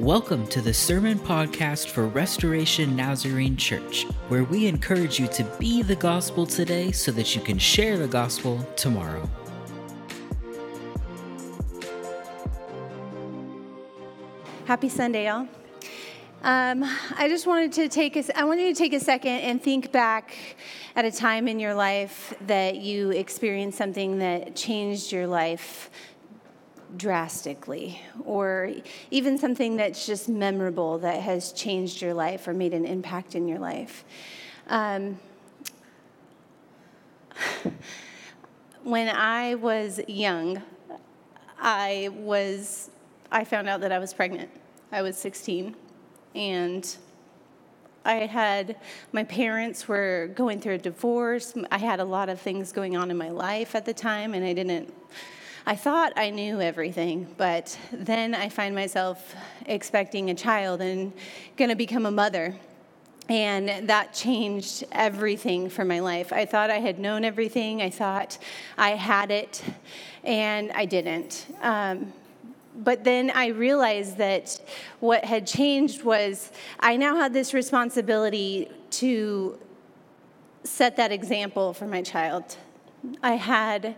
Welcome to the Sermon Podcast for Restoration Nazarene Church, where we encourage you to be the gospel today so that you can share the gospel tomorrow. Happy Sunday, y'all. Um, I just wanted to take a, I wanted to take a second and think back at a time in your life that you experienced something that changed your life drastically, or even something that's just memorable that has changed your life or made an impact in your life. Um, when I was young, I was I found out that I was pregnant. I was 16, and I had my parents were going through a divorce. I had a lot of things going on in my life at the time, and I didn't I thought I knew everything, but then I find myself expecting a child and going to become a mother. And that changed everything for my life. I thought I had known everything, I thought I had it, and I didn't. Um, but then I realized that what had changed was I now had this responsibility to set that example for my child. I had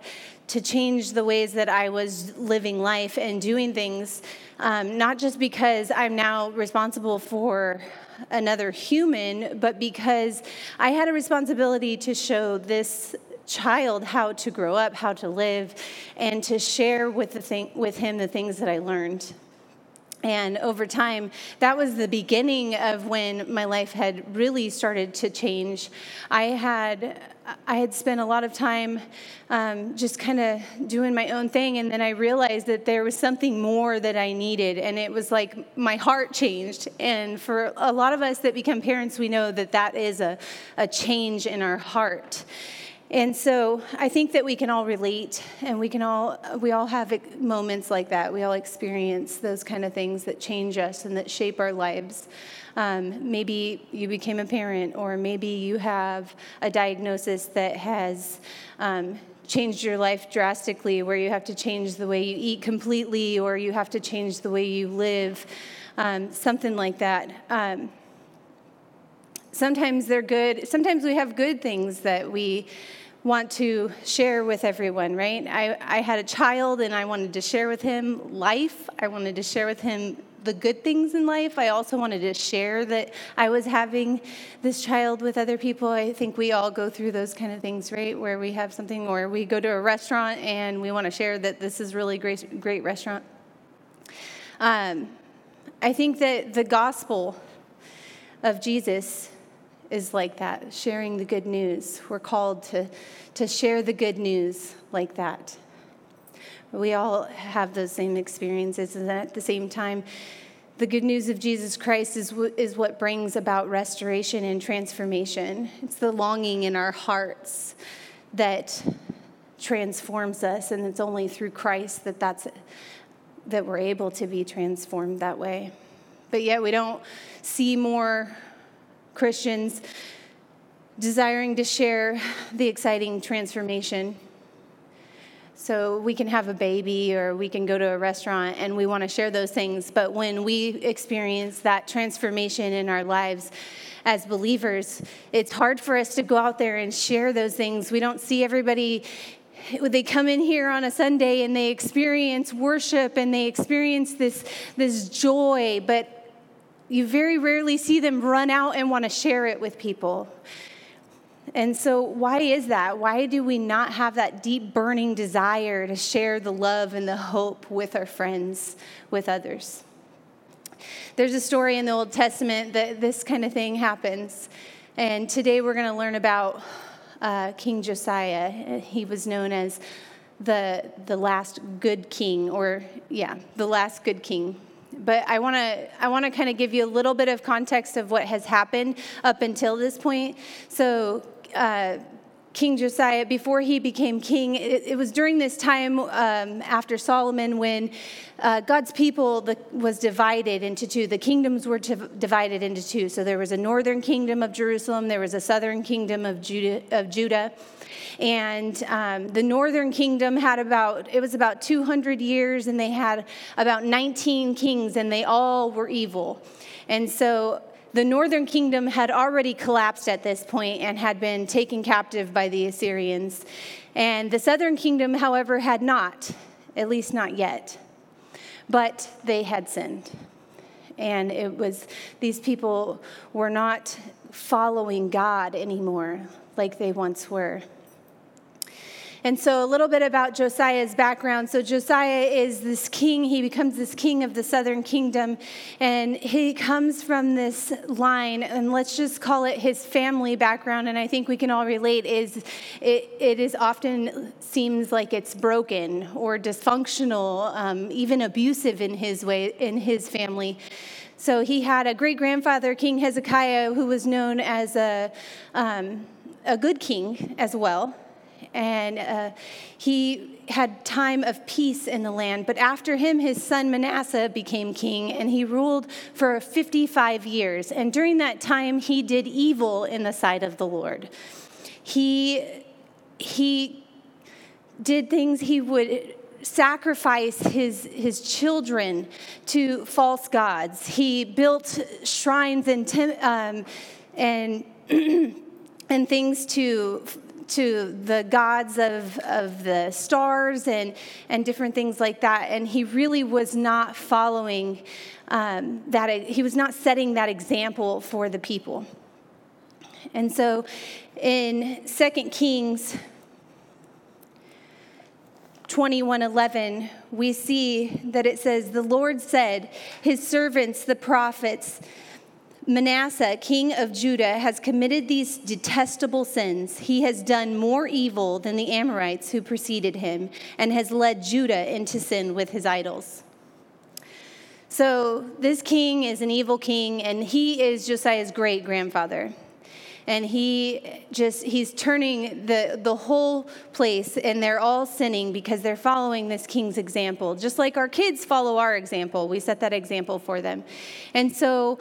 to change the ways that I was living life and doing things, um, not just because I'm now responsible for another human, but because I had a responsibility to show this child how to grow up, how to live, and to share with, the thing, with him the things that I learned. And over time, that was the beginning of when my life had really started to change. I had I had spent a lot of time um, just kind of doing my own thing, and then I realized that there was something more that I needed, and it was like my heart changed. And for a lot of us that become parents, we know that that is a, a change in our heart. And so I think that we can all relate and we can all we all have moments like that. We all experience those kind of things that change us and that shape our lives. Um, maybe you became a parent, or maybe you have a diagnosis that has um, changed your life drastically, where you have to change the way you eat completely, or you have to change the way you live, um, something like that. Sometimes they're good. Sometimes we have good things that we want to share with everyone, right? I, I had a child and I wanted to share with him life. I wanted to share with him the good things in life. I also wanted to share that I was having this child with other people. I think we all go through those kind of things, right? Where we have something, or we go to a restaurant and we want to share that this is really great, great restaurant. Um, I think that the gospel of Jesus is like that, sharing the good news. We're called to, to share the good news like that. We all have those same experiences, and at the same time, the good news of Jesus Christ is, is what brings about restoration and transformation. It's the longing in our hearts that transforms us, and it's only through Christ that that's that we're able to be transformed that way. But yet we don't see more Christians desiring to share the exciting transformation so we can have a baby or we can go to a restaurant and we want to share those things. But when we experience that transformation in our lives as believers, it's hard for us to go out there and share those things. We don't see everybody they come in here on a Sunday and they experience worship and they experience this, this joy, but you very rarely see them run out and want to share it with people. And so, why is that? Why do we not have that deep burning desire to share the love and the hope with our friends, with others? There's a story in the Old Testament that this kind of thing happens. And today we're going to learn about uh, King Josiah. He was known as the, the last good king, or yeah, the last good king but I want to I want to kind of give you a little bit of context of what has happened up until this point. So uh, King Josiah, before he became king, it, it was during this time um, after Solomon when uh, God's people the, was divided into two. The kingdoms were divided into two. So there was a northern kingdom of Jerusalem, there was a southern kingdom of Judah. Of Judah. And um, the northern kingdom had about, it was about 200 years, and they had about 19 kings, and they all were evil. And so the northern kingdom had already collapsed at this point and had been taken captive by the Assyrians. And the southern kingdom, however, had not, at least not yet. But they had sinned. And it was, these people were not following God anymore like they once were. And so, a little bit about Josiah's background. So, Josiah is this king. He becomes this king of the southern kingdom. And he comes from this line, and let's just call it his family background. And I think we can all relate is it, it is often seems like it's broken or dysfunctional, um, even abusive in his way, in his family. So he had a great grandfather, King Hezekiah, who was known as a, um, a good king as well and uh, he had time of peace in the land. But after him, his son Manasseh became king, and he ruled for 55 years. And during that time, he did evil in the sight of the Lord. He, he did things he would sacrifice his, his children to false gods. He built shrines and, um, and, and things to to the gods of, of the stars and, and different things like that. And he really was not following um, that, he was not setting that example for the people. And so in 2 Kings 21:11 we see that it says the Lord said his servants the prophets Manasseh, king of Judah, has committed these detestable sins. He has done more evil than the Amorites who preceded him and has led Judah into sin with his idols. So, this king is an evil king, and he is Josiah's great grandfather. And he just, he's turning the, the whole place, and they're all sinning because they're following this king's example. Just like our kids follow our example, we set that example for them. And so,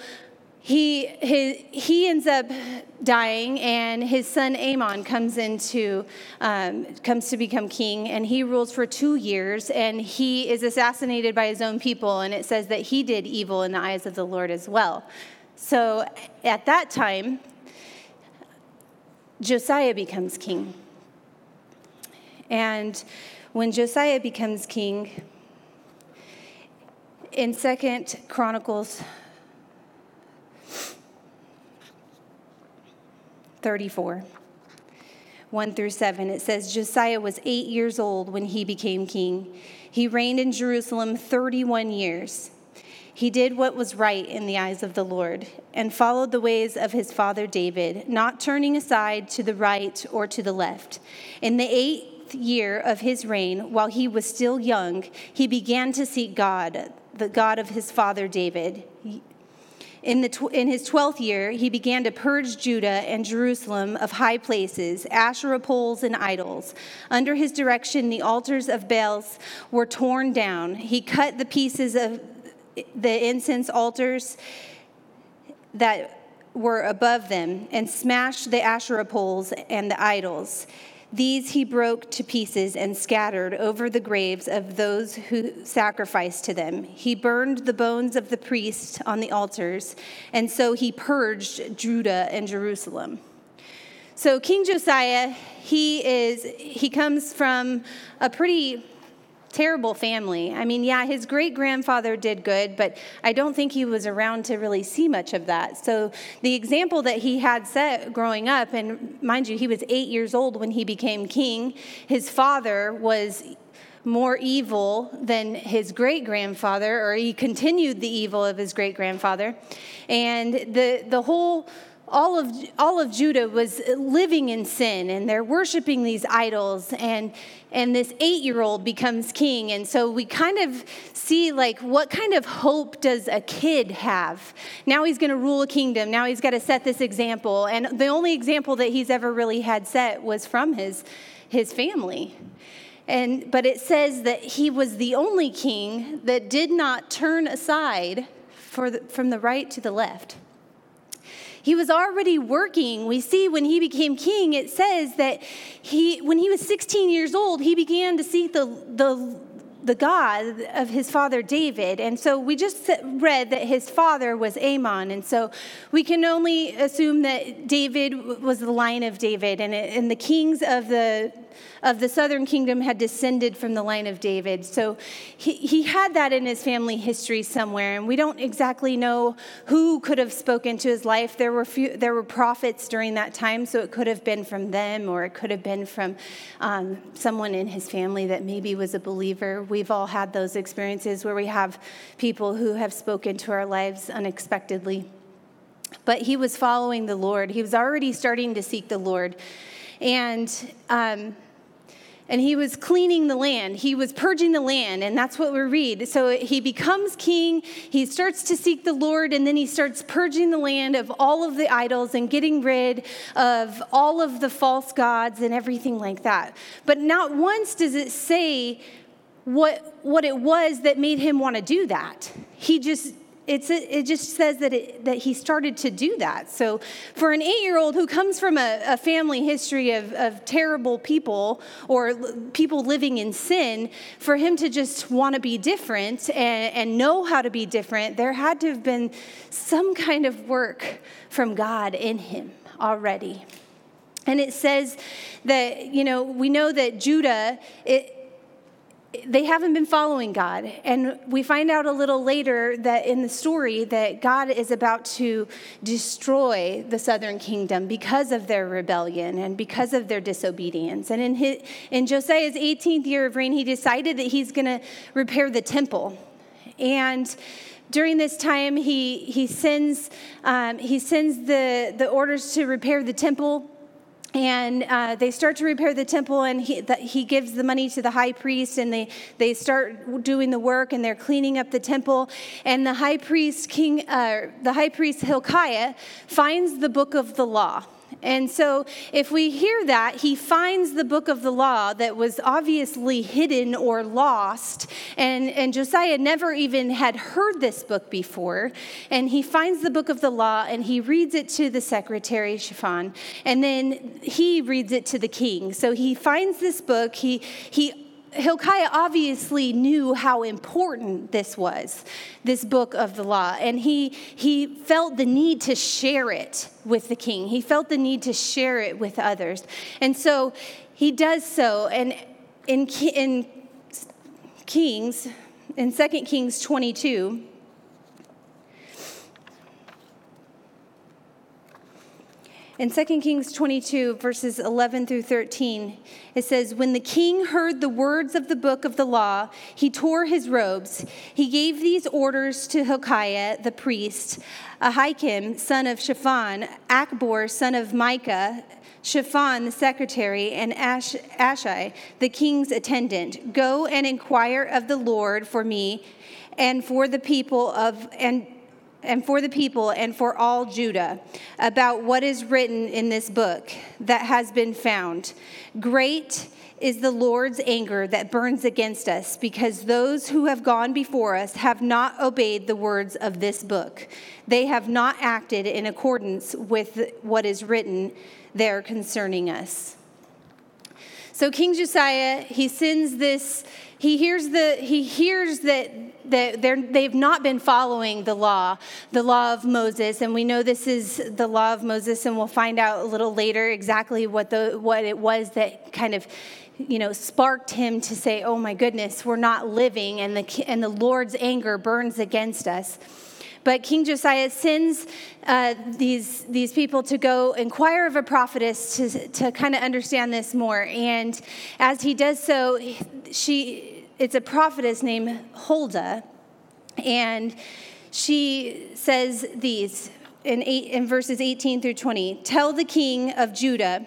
he, his, he ends up dying, and his son Amon comes into um, comes to become king, and he rules for two years, and he is assassinated by his own people, and it says that he did evil in the eyes of the Lord as well. So at that time, Josiah becomes king, and when Josiah becomes king, in Second Chronicles 34. 1 through 7, it says Josiah was eight years old when he became king. He reigned in Jerusalem 31 years. He did what was right in the eyes of the Lord and followed the ways of his father David, not turning aside to the right or to the left. In the eighth year of his reign, while he was still young, he began to seek God, the God of his father David. In, the tw- in his 12th year, he began to purge Judah and Jerusalem of high places, Asherah poles, and idols. Under his direction, the altars of Baals were torn down. He cut the pieces of the incense altars that were above them and smashed the Asherah poles and the idols. These he broke to pieces and scattered over the graves of those who sacrificed to them. He burned the bones of the priests on the altars, and so he purged Judah and Jerusalem. So King Josiah, he is he comes from a pretty terrible family. I mean, yeah, his great grandfather did good, but I don't think he was around to really see much of that. So the example that he had set growing up, and mind you, he was eight years old when he became king, his father was more evil than his great grandfather, or he continued the evil of his great grandfather. And the, the whole all of all of Judah was living in sin and they're worshiping these idols and and this 8-year-old becomes king. And so we kind of see like what kind of hope does a kid have? Now he's going to rule a kingdom. Now he's got to set this example. And the only example that he's ever really had set was from his his family. And but it says that he was the only king that did not turn aside for the, from the right to the left he was already working. We see when he became king, it says that he, when he was 16 years old, he began to seek the, the, the God of his father David. And so we just read that his father was Amon. And so we can only assume that David was the line of David. And, it, and the kings of the of the southern kingdom had descended from the line of David. So he, he had that in his family history somewhere, and we don't exactly know who could have spoken to his life. There were, few, there were prophets during that time, so it could have been from them, or it could have been from um, someone in his family that maybe was a believer. We've all had those experiences where we have people who have spoken to our lives unexpectedly. But he was following the Lord. He was already starting to seek the Lord. And um, and he was cleaning the land. He was purging the land, and that's what we read. So he becomes king, he starts to seek the Lord, and then he starts purging the land of all of the idols and getting rid of all of the false gods and everything like that. But not once does it say what, what it was that made him want to do that. He just it's, it just says that, it, that he started to do that. So, for an eight year old who comes from a, a family history of, of, terrible people or people living in sin, for him to just want to be different and, and know how to be different, there had to have been some kind of work from God in him already. And it says that, you know, we know that Judah, it, they haven't been following God. And we find out a little later that in the story that God is about to destroy the southern kingdom because of their rebellion and because of their disobedience. And in, his, in Josiah's 18th year of reign, he decided that he's going to repair the temple. And during this time, he, he sends, um, he sends the, the orders to repair the temple and uh, they start to repair the temple and he, the, he gives the money to the high priest and they, they start doing the work and they're cleaning up the temple. And the high priest king uh, the high priest hilkiah finds the book of the law and so, if we hear that, he finds the book of the law that was obviously hidden or lost. And, and Josiah never even had heard this book before. And he finds the book of the law and he reads it to the secretary, Shaphan. And then he reads it to the king. So, he finds this book. He, he Hilkiah obviously knew how important this was, this book of the law, and he, he felt the need to share it with the king. He felt the need to share it with others. And so he does so. And in, in Kings, in 2 Kings 22, In 2 Kings 22, verses 11 through 13, it says, When the king heard the words of the book of the law, he tore his robes. He gave these orders to Hilkiah the priest, Ahikam, son of Shaphan, Achbor, son of Micah, Shaphan, the secretary, and Ash- Ashai, the king's attendant. Go and inquire of the Lord for me and for the people of, and and for the people and for all Judah about what is written in this book that has been found. Great is the Lord's anger that burns against us because those who have gone before us have not obeyed the words of this book. They have not acted in accordance with what is written there concerning us. So King Josiah, he sends this, he hears the he hears that that they've not been following the law, the law of Moses, and we know this is the law of Moses, and we'll find out a little later exactly what the what it was that kind of you know sparked him to say, "Oh my goodness, we're not living," and the and the Lord's anger burns against us. But King Josiah sends uh, these, these people to go inquire of a prophetess to, to kind of understand this more. And as he does so, she, it's a prophetess named Huldah. And she says these in, eight, in verses 18 through 20 Tell the king of Judah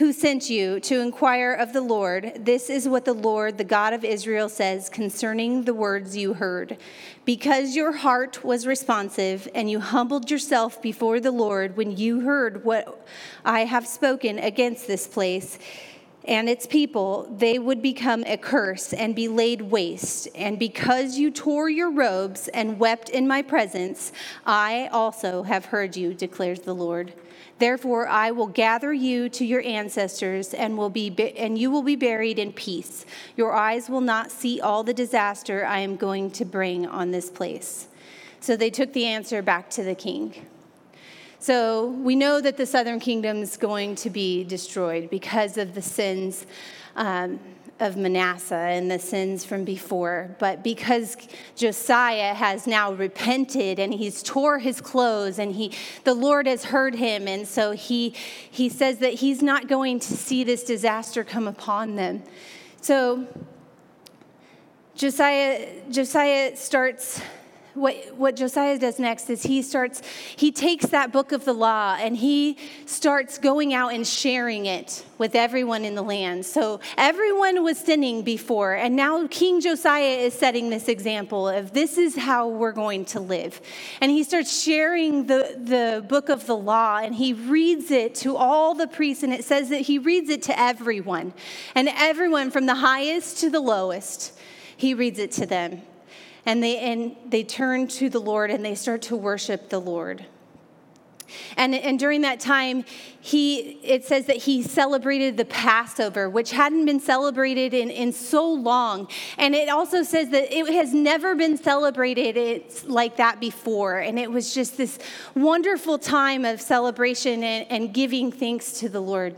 who sent you to inquire of the Lord, this is what the Lord, the God of Israel, says concerning the words you heard. Because your heart was responsive and you humbled yourself before the Lord when you heard what I have spoken against this place, and its people, they would become a curse and be laid waste. And because you tore your robes and wept in my presence, I also have heard you, declares the Lord. Therefore, I will gather you to your ancestors, and will be and you will be buried in peace. Your eyes will not see all the disaster I am going to bring on this place. So they took the answer back to the king. So we know that the southern kingdom is going to be destroyed because of the sins um, of Manasseh and the sins from before. But because Josiah has now repented and he's tore his clothes and he the Lord has heard him and so he he says that he's not going to see this disaster come upon them. So Josiah Josiah starts what, what Josiah does next is he starts, he takes that book of the law and he starts going out and sharing it with everyone in the land. So everyone was sinning before, and now King Josiah is setting this example of this is how we're going to live. And he starts sharing the, the book of the law and he reads it to all the priests, and it says that he reads it to everyone. And everyone from the highest to the lowest, he reads it to them and they, and they turn to the Lord and they start to worship the Lord. And, and during that time, he, it says that he celebrated the Passover, which hadn't been celebrated in, in so long. And it also says that it has never been celebrated like that before. And it was just this wonderful time of celebration and, and giving thanks to the Lord.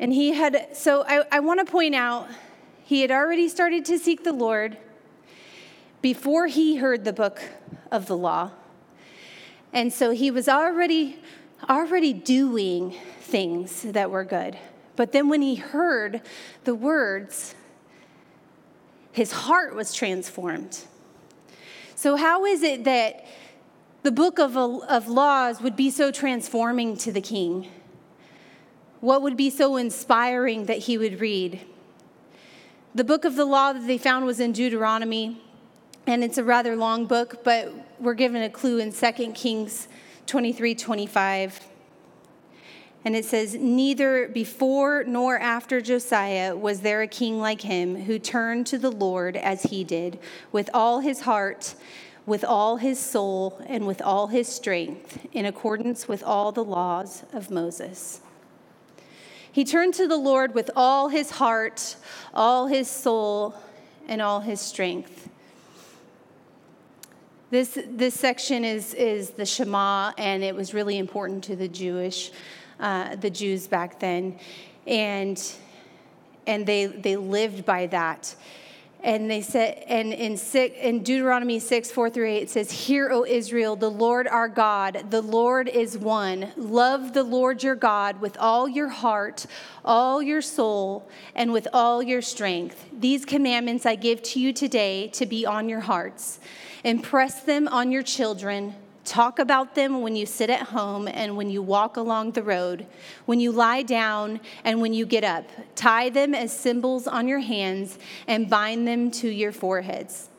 And he had, so I, I want to point out he had already started to seek the Lord before he heard the book of the law. And so he was already already doing things that were good. But then when he heard the words, his heart was transformed. So, how is it that the book of, of laws would be so transforming to the king? What would be so inspiring that he would read? The book of the law that they found was in Deuteronomy, and it's a rather long book, but we're given a clue in 2 Kings 23 25. And it says, Neither before nor after Josiah was there a king like him who turned to the Lord as he did, with all his heart, with all his soul, and with all his strength, in accordance with all the laws of Moses. He turned to the Lord with all his heart, all his soul, and all his strength. This, this section is, is the Shema, and it was really important to the Jewish, uh, the Jews back then. And, and they, they lived by that. And they said, and in, six, in Deuteronomy 6, 4 through 8, it says, Hear, O Israel, the Lord our God, the Lord is one. Love the Lord your God with all your heart, all your soul, and with all your strength. These commandments I give to you today to be on your hearts. Impress them on your children Talk about them when you sit at home and when you walk along the road, when you lie down and when you get up. Tie them as symbols on your hands and bind them to your foreheads.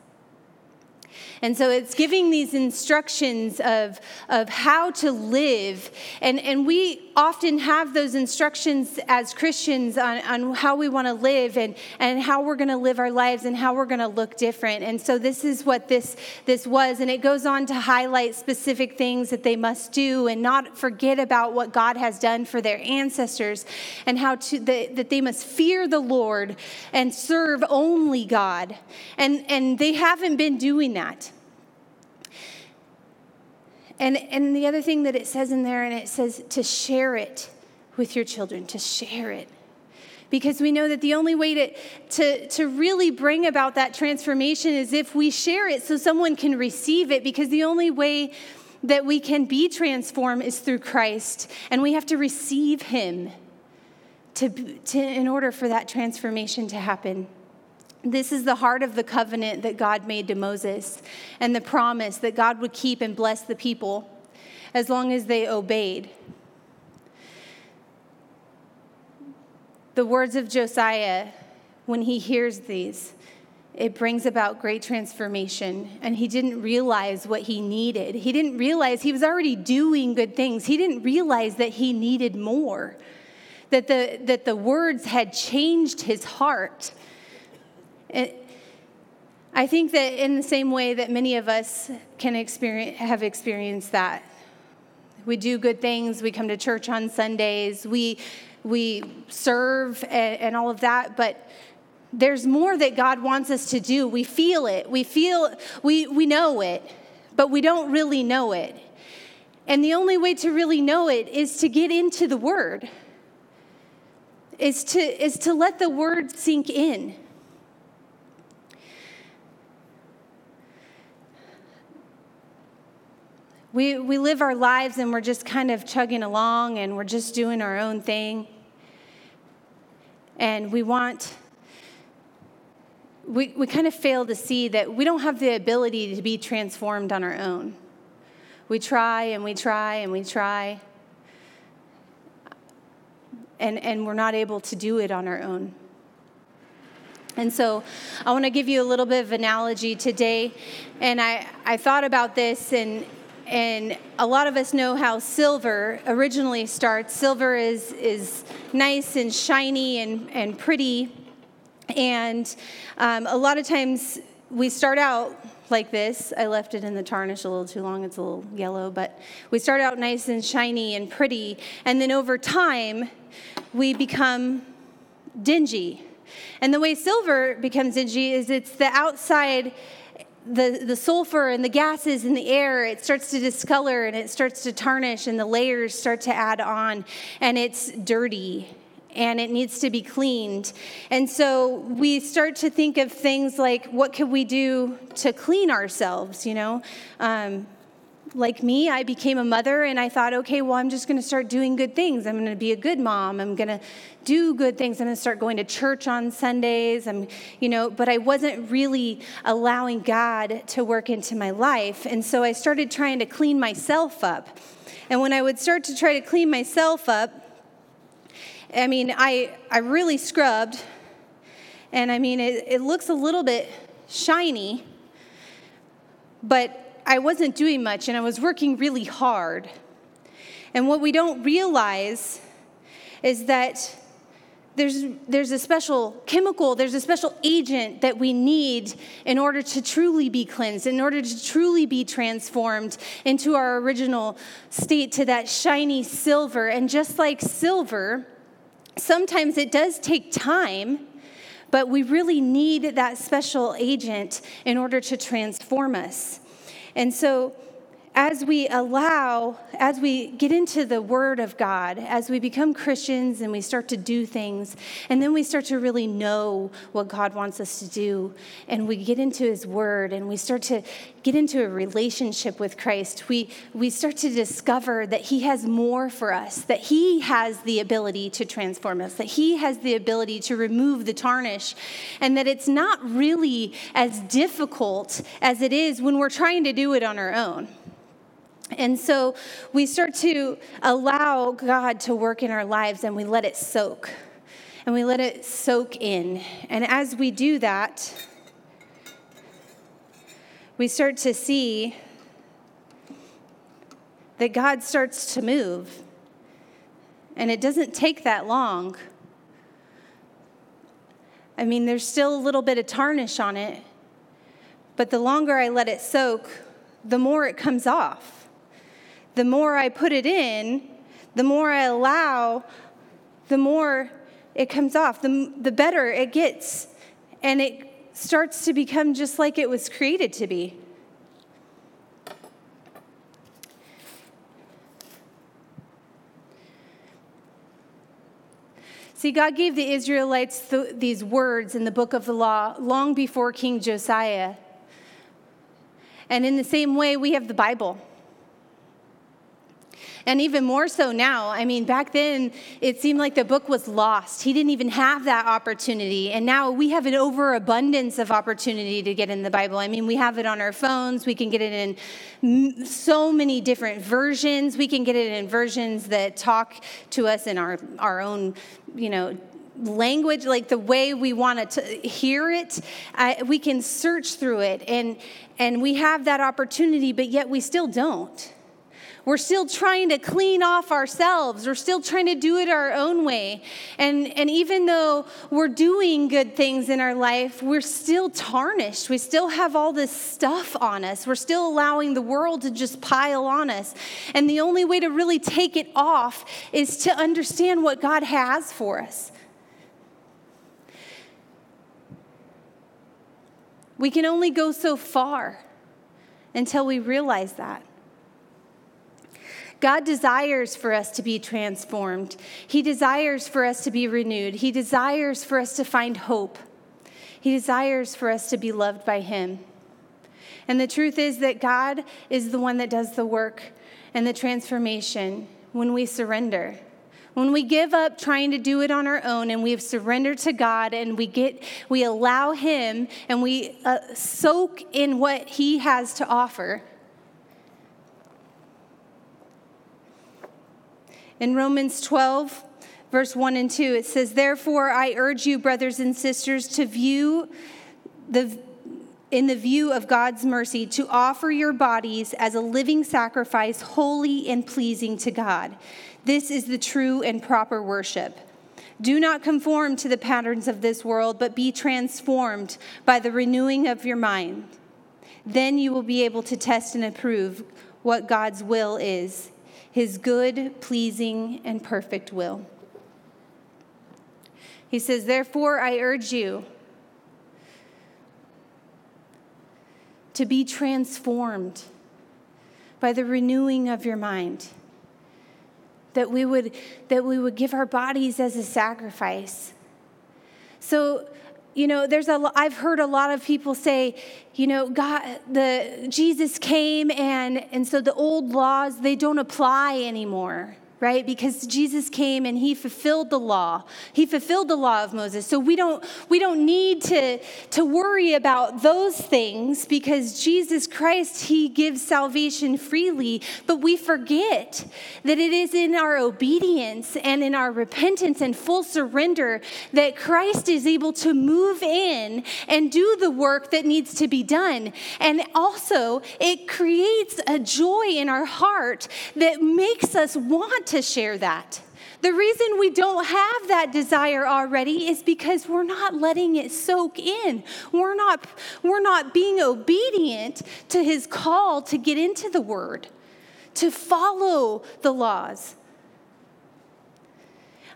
And so it's giving these instructions of, of how to live. And, and we often have those instructions as Christians on, on how we want to live and, and how we're going to live our lives and how we're going to look different. And so this is what this, this was. And it goes on to highlight specific things that they must do and not forget about what God has done for their ancestors and how to, the, that they must fear the Lord and serve only God. And, and they haven't been doing that. And, and the other thing that it says in there, and it says to share it with your children, to share it. Because we know that the only way to, to, to really bring about that transformation is if we share it so someone can receive it, because the only way that we can be transformed is through Christ, and we have to receive Him to, to, in order for that transformation to happen. This is the heart of the covenant that God made to Moses and the promise that God would keep and bless the people as long as they obeyed. The words of Josiah, when he hears these, it brings about great transformation. And he didn't realize what he needed. He didn't realize he was already doing good things. He didn't realize that he needed more, that the, that the words had changed his heart. I think that in the same way that many of us can experience, have experienced that. We do good things, we come to church on Sundays, we, we serve and, and all of that, but there's more that God wants us to do. We feel it. We feel we we know it, but we don't really know it. And the only way to really know it is to get into the word. Is to is to let the word sink in. We, we live our lives and we're just kind of chugging along and we're just doing our own thing. And we want we, we kind of fail to see that we don't have the ability to be transformed on our own. We try and we try and we try, and, and we're not able to do it on our own. And so I want to give you a little bit of analogy today. And I, I thought about this, and, and a lot of us know how silver originally starts. Silver is, is nice and shiny and, and pretty and um, a lot of times we start out like this. I left it in the tarnish a little too long, it's a little yellow, but we start out nice and shiny and pretty. And then over time, we become dingy. And the way silver becomes dingy is it's the outside the, the sulfur and the gases in the air, it starts to discolor and it starts to tarnish, and the layers start to add on, and it's dirty and it needs to be cleaned. And so we start to think of things like what could we do to clean ourselves, you know? Um, like me, I became a mother and I thought, okay, well, I'm just going to start doing good things. I'm going to be a good mom. I'm going to do good things. I'm going to start going to church on Sundays. I'm, you know, but I wasn't really allowing God to work into my life. And so I started trying to clean myself up. And when I would start to try to clean myself up, I mean, I, I really scrubbed, and I mean, it, it looks a little bit shiny, but I wasn't doing much, and I was working really hard. And what we don't realize is that there's, there's a special chemical, there's a special agent that we need in order to truly be cleansed, in order to truly be transformed into our original state to that shiny silver. And just like silver, sometimes it does take time, but we really need that special agent in order to transform us. And so, as we allow, as we get into the Word of God, as we become Christians and we start to do things, and then we start to really know what God wants us to do, and we get into His Word and we start to get into a relationship with Christ, we, we start to discover that He has more for us, that He has the ability to transform us, that He has the ability to remove the tarnish, and that it's not really as difficult as it is when we're trying to do it on our own. And so we start to allow God to work in our lives and we let it soak. And we let it soak in. And as we do that, we start to see that God starts to move. And it doesn't take that long. I mean, there's still a little bit of tarnish on it, but the longer I let it soak, the more it comes off the more I put it in, the more I allow, the more it comes off, the, the better it gets. And it starts to become just like it was created to be. See, God gave the Israelites th- these words in the book of the law long before King Josiah. And in the same way, we have the Bible. And even more so now. I mean, back then, it seemed like the book was lost. He didn't even have that opportunity. And now we have an overabundance of opportunity to get in the Bible. I mean, we have it on our phones, we can get it in so many different versions. We can get it in versions that talk to us in our, our own, you know, language, like the way we want to hear it, I, we can search through it and, and we have that opportunity, but yet we still don't. We're still trying to clean off ourselves. We're still trying to do it our own way. And, and even though we're doing good things in our life, we're still tarnished. We still have all this stuff on us. We're still allowing the world to just pile on us. And the only way to really take it off is to understand what God has for us. We can only go so far until we realize that. God desires for us to be transformed. He desires for us to be renewed. He desires for us to find hope. He desires for us to be loved by Him. And the truth is that God is the one that does the work and the transformation when we surrender. When we give up trying to do it on our own and we've surrendered to God and we get we allow him and we uh, soak in what he has to offer. In Romans 12 verse 1 and 2 it says therefore I urge you brothers and sisters to view the in the view of God's mercy, to offer your bodies as a living sacrifice, holy and pleasing to God. This is the true and proper worship. Do not conform to the patterns of this world, but be transformed by the renewing of your mind. Then you will be able to test and approve what God's will is his good, pleasing, and perfect will. He says, Therefore, I urge you to be transformed by the renewing of your mind that we would that we would give our bodies as a sacrifice so you know there's a i've heard a lot of people say you know god the jesus came and and so the old laws they don't apply anymore right? Because jesus came and he fulfilled the law. He fulfilled the law of moses. So we don't we don't need to to worry about those things because jesus christ he gives salvation freely but we forget that it is in our obedience and in our repentance and full surrender that christ is able to move in and do the work that needs to be done. And also it creates a joy in our heart that makes us want to share that. The reason we don't have that desire already is because we're not letting it soak in. We're not, we're not being obedient to his call to get into the word, to follow the laws.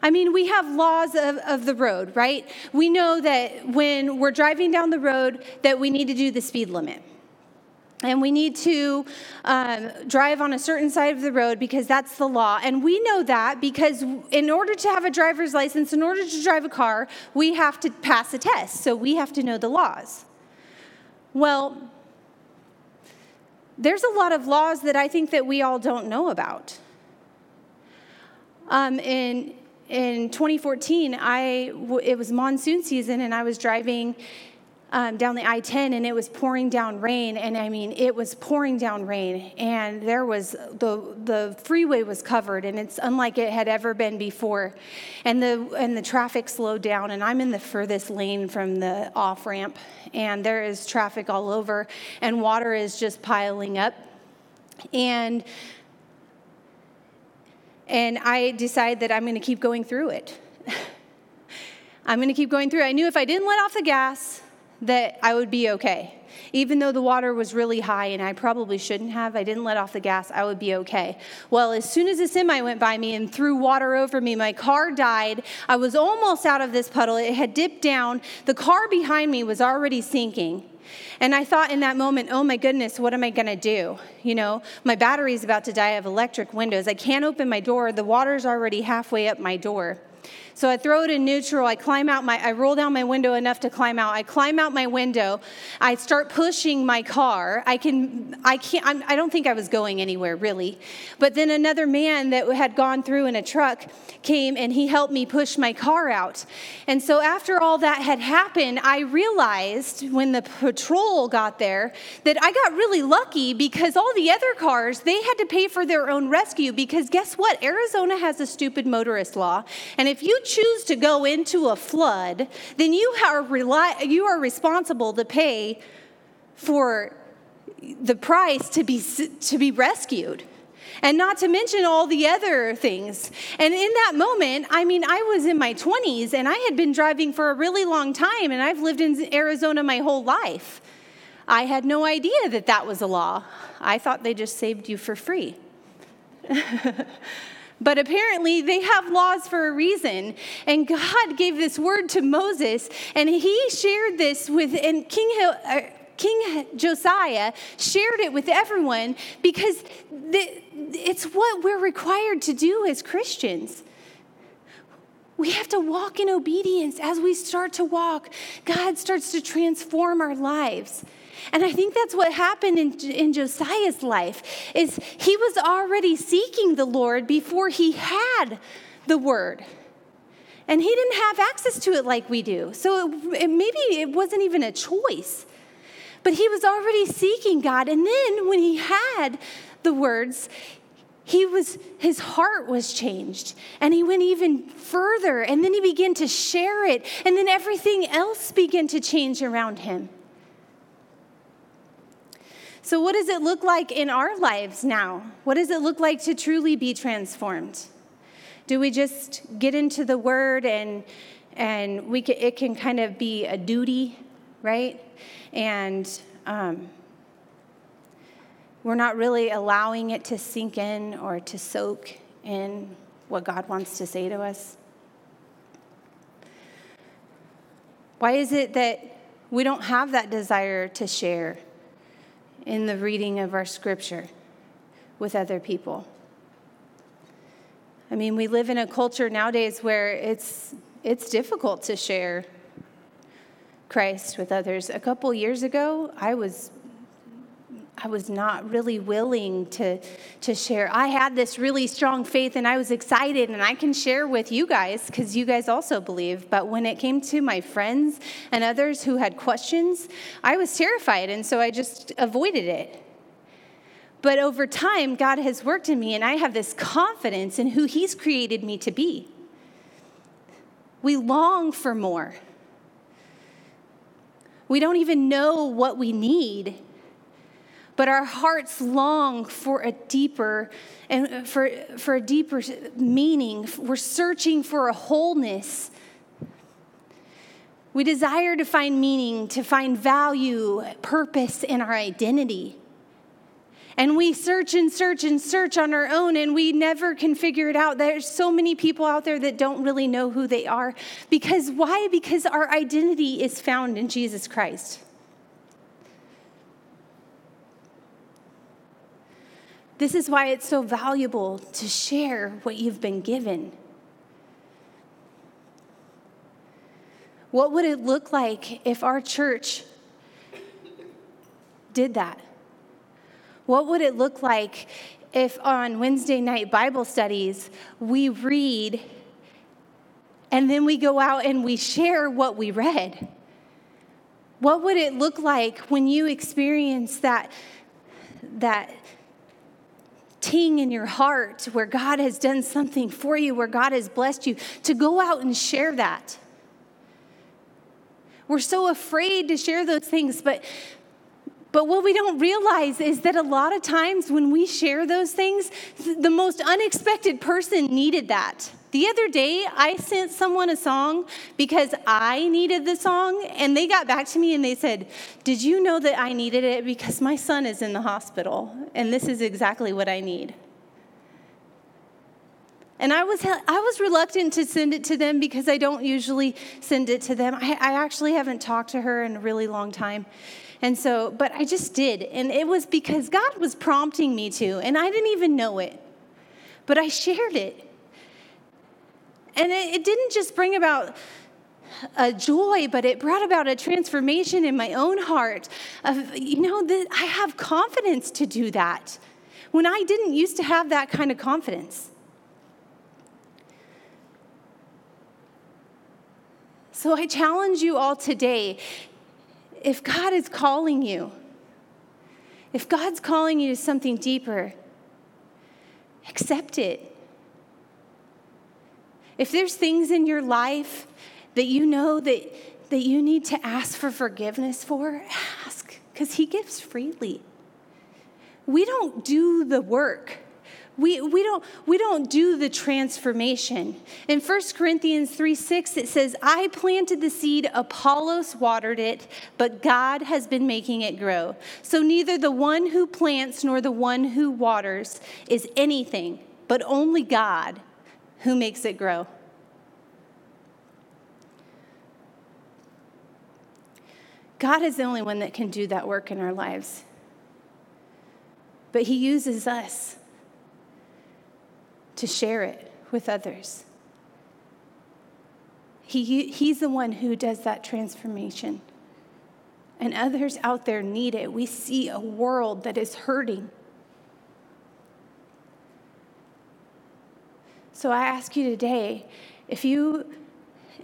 I mean, we have laws of, of the road, right? We know that when we're driving down the road that we need to do the speed limit and we need to um, drive on a certain side of the road because that's the law. And we know that because in order to have a driver's license, in order to drive a car, we have to pass a test. So we have to know the laws. Well, there's a lot of laws that I think that we all don't know about. Um, in in 2014, I it was monsoon season, and I was driving um, down the I 10 and it was pouring down rain. And I mean, it was pouring down rain. And there was the, the freeway was covered and it's unlike it had ever been before. And the, and the traffic slowed down. And I'm in the furthest lane from the off ramp. And there is traffic all over. And water is just piling up. And and I decide that I'm going to keep going through it. I'm going to keep going through. I knew if I didn't let off the gas, that I would be okay. Even though the water was really high and I probably shouldn't have, I didn't let off the gas, I would be okay. Well, as soon as a semi went by me and threw water over me, my car died. I was almost out of this puddle. It had dipped down. The car behind me was already sinking. And I thought in that moment, oh my goodness, what am I gonna do? You know, my battery's about to die. I have electric windows. I can't open my door. The water's already halfway up my door. So I throw it in neutral. I climb out my, I roll down my window enough to climb out. I climb out my window. I start pushing my car. I can, I can't, I'm, I do not think I was going anywhere really. But then another man that had gone through in a truck came and he helped me push my car out. And so after all that had happened, I realized when the patrol got there that I got really lucky because all the other cars, they had to pay for their own rescue because guess what? Arizona has a stupid motorist law. And if you choose to go into a flood, then you are, rely, you are responsible to pay for the price to be, to be rescued. And not to mention all the other things. And in that moment, I mean, I was in my 20s and I had been driving for a really long time, and I've lived in Arizona my whole life. I had no idea that that was a law. I thought they just saved you for free. But apparently, they have laws for a reason. And God gave this word to Moses, and he shared this with, and King, uh, King Josiah shared it with everyone because the, it's what we're required to do as Christians. We have to walk in obedience. As we start to walk, God starts to transform our lives. And I think that's what happened in, in Josiah's life is he was already seeking the Lord before he had the word. And he didn't have access to it like we do. So it, it, maybe it wasn't even a choice. But he was already seeking God. And then when he had the words, he was his heart was changed and he went even further and then he began to share it and then everything else began to change around him so, what does it look like in our lives now? What does it look like to truly be transformed? Do we just get into the word and and we can, it can kind of be a duty, right? And um, we're not really allowing it to sink in or to soak in what God wants to say to us. Why is it that we don't have that desire to share? In the reading of our scripture with other people. I mean, we live in a culture nowadays where it's, it's difficult to share Christ with others. A couple years ago, I was I was not really willing to, to share. I had this really strong faith and I was excited, and I can share with you guys because you guys also believe. But when it came to my friends and others who had questions, I was terrified, and so I just avoided it. But over time, God has worked in me, and I have this confidence in who He's created me to be. We long for more. We don't even know what we need but our hearts long for a deeper and for, for a deeper meaning. We're searching for a wholeness. We desire to find meaning, to find value, purpose in our identity. And we search and search and search on our own, and we never can figure it out. There's so many people out there that don't really know who they are. Because why? Because our identity is found in Jesus Christ. This is why it's so valuable to share what you've been given. What would it look like if our church did that? What would it look like if on Wednesday night Bible studies we read and then we go out and we share what we read? What would it look like when you experience that, that ting in your heart where God has done something for you, where God has blessed you, to go out and share that. We're so afraid to share those things, but but what we don't realize is that a lot of times when we share those things, the most unexpected person needed that. The other day, I sent someone a song because I needed the song, and they got back to me and they said, Did you know that I needed it? Because my son is in the hospital, and this is exactly what I need. And I was, I was reluctant to send it to them because I don't usually send it to them. I, I actually haven't talked to her in a really long time. And so, but I just did. And it was because God was prompting me to, and I didn't even know it. But I shared it. And it, it didn't just bring about a joy, but it brought about a transformation in my own heart of, you know, that I have confidence to do that when I didn't used to have that kind of confidence. So I challenge you all today if God is calling you, if God's calling you to something deeper, accept it. If there's things in your life that you know that, that you need to ask for forgiveness for, ask, because He gives freely. We don't do the work. We, we, don't, we don't do the transformation. In 1 Corinthians 3 6, it says, I planted the seed, Apollos watered it, but God has been making it grow. So neither the one who plants nor the one who waters is anything, but only God who makes it grow. God is the only one that can do that work in our lives. But He uses us to share it with others. He, he's the one who does that transformation. And others out there need it. We see a world that is hurting. So I ask you today if you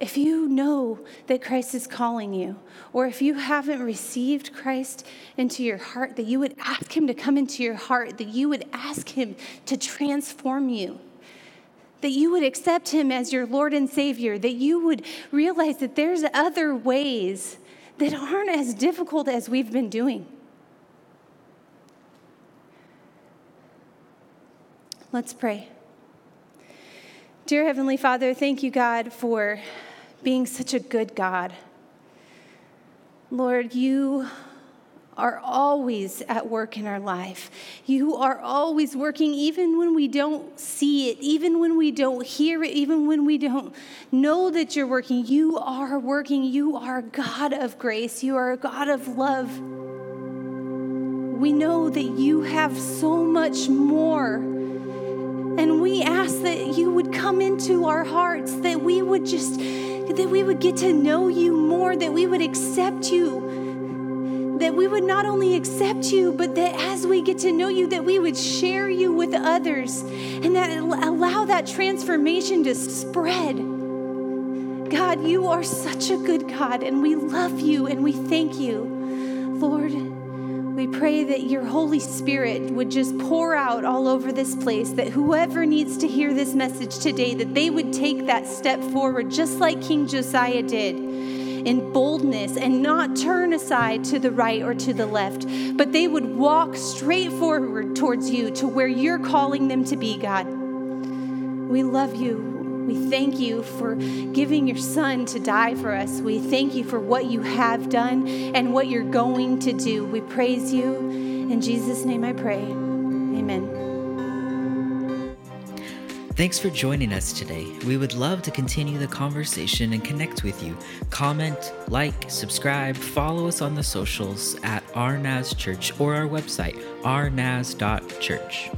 if you know that Christ is calling you, or if you haven't received Christ into your heart, that you would ask Him to come into your heart, that you would ask Him to transform you, that you would accept Him as your Lord and Savior, that you would realize that there's other ways that aren't as difficult as we've been doing. Let's pray. Dear Heavenly Father, thank you, God, for being such a good God. Lord, you are always at work in our life. You are always working, even when we don't see it, even when we don't hear it, even when we don't know that you're working. You are working. You are God of grace. You are a God of love. We know that you have so much more. And we ask that you would come into our hearts, that we would just that we would get to know you more, that we would accept you, that we would not only accept you, but that as we get to know you, that we would share you with others and that allow that transformation to spread. God, you are such a good God, and we love you and we thank you. Lord, we pray that your Holy Spirit would just pour out all over this place, that whoever needs to hear this message today, that they would take that step forward, just like King Josiah did in boldness and not turn aside to the right or to the left, but they would walk straight forward towards you to where you're calling them to be, God. We love you. We thank you for giving your son to die for us. We thank you for what you have done and what you're going to do. We praise you. In Jesus' name I pray. Amen. Thanks for joining us today. We would love to continue the conversation and connect with you. Comment, like, subscribe, follow us on the socials at RNAS Church or our website, rnas.church.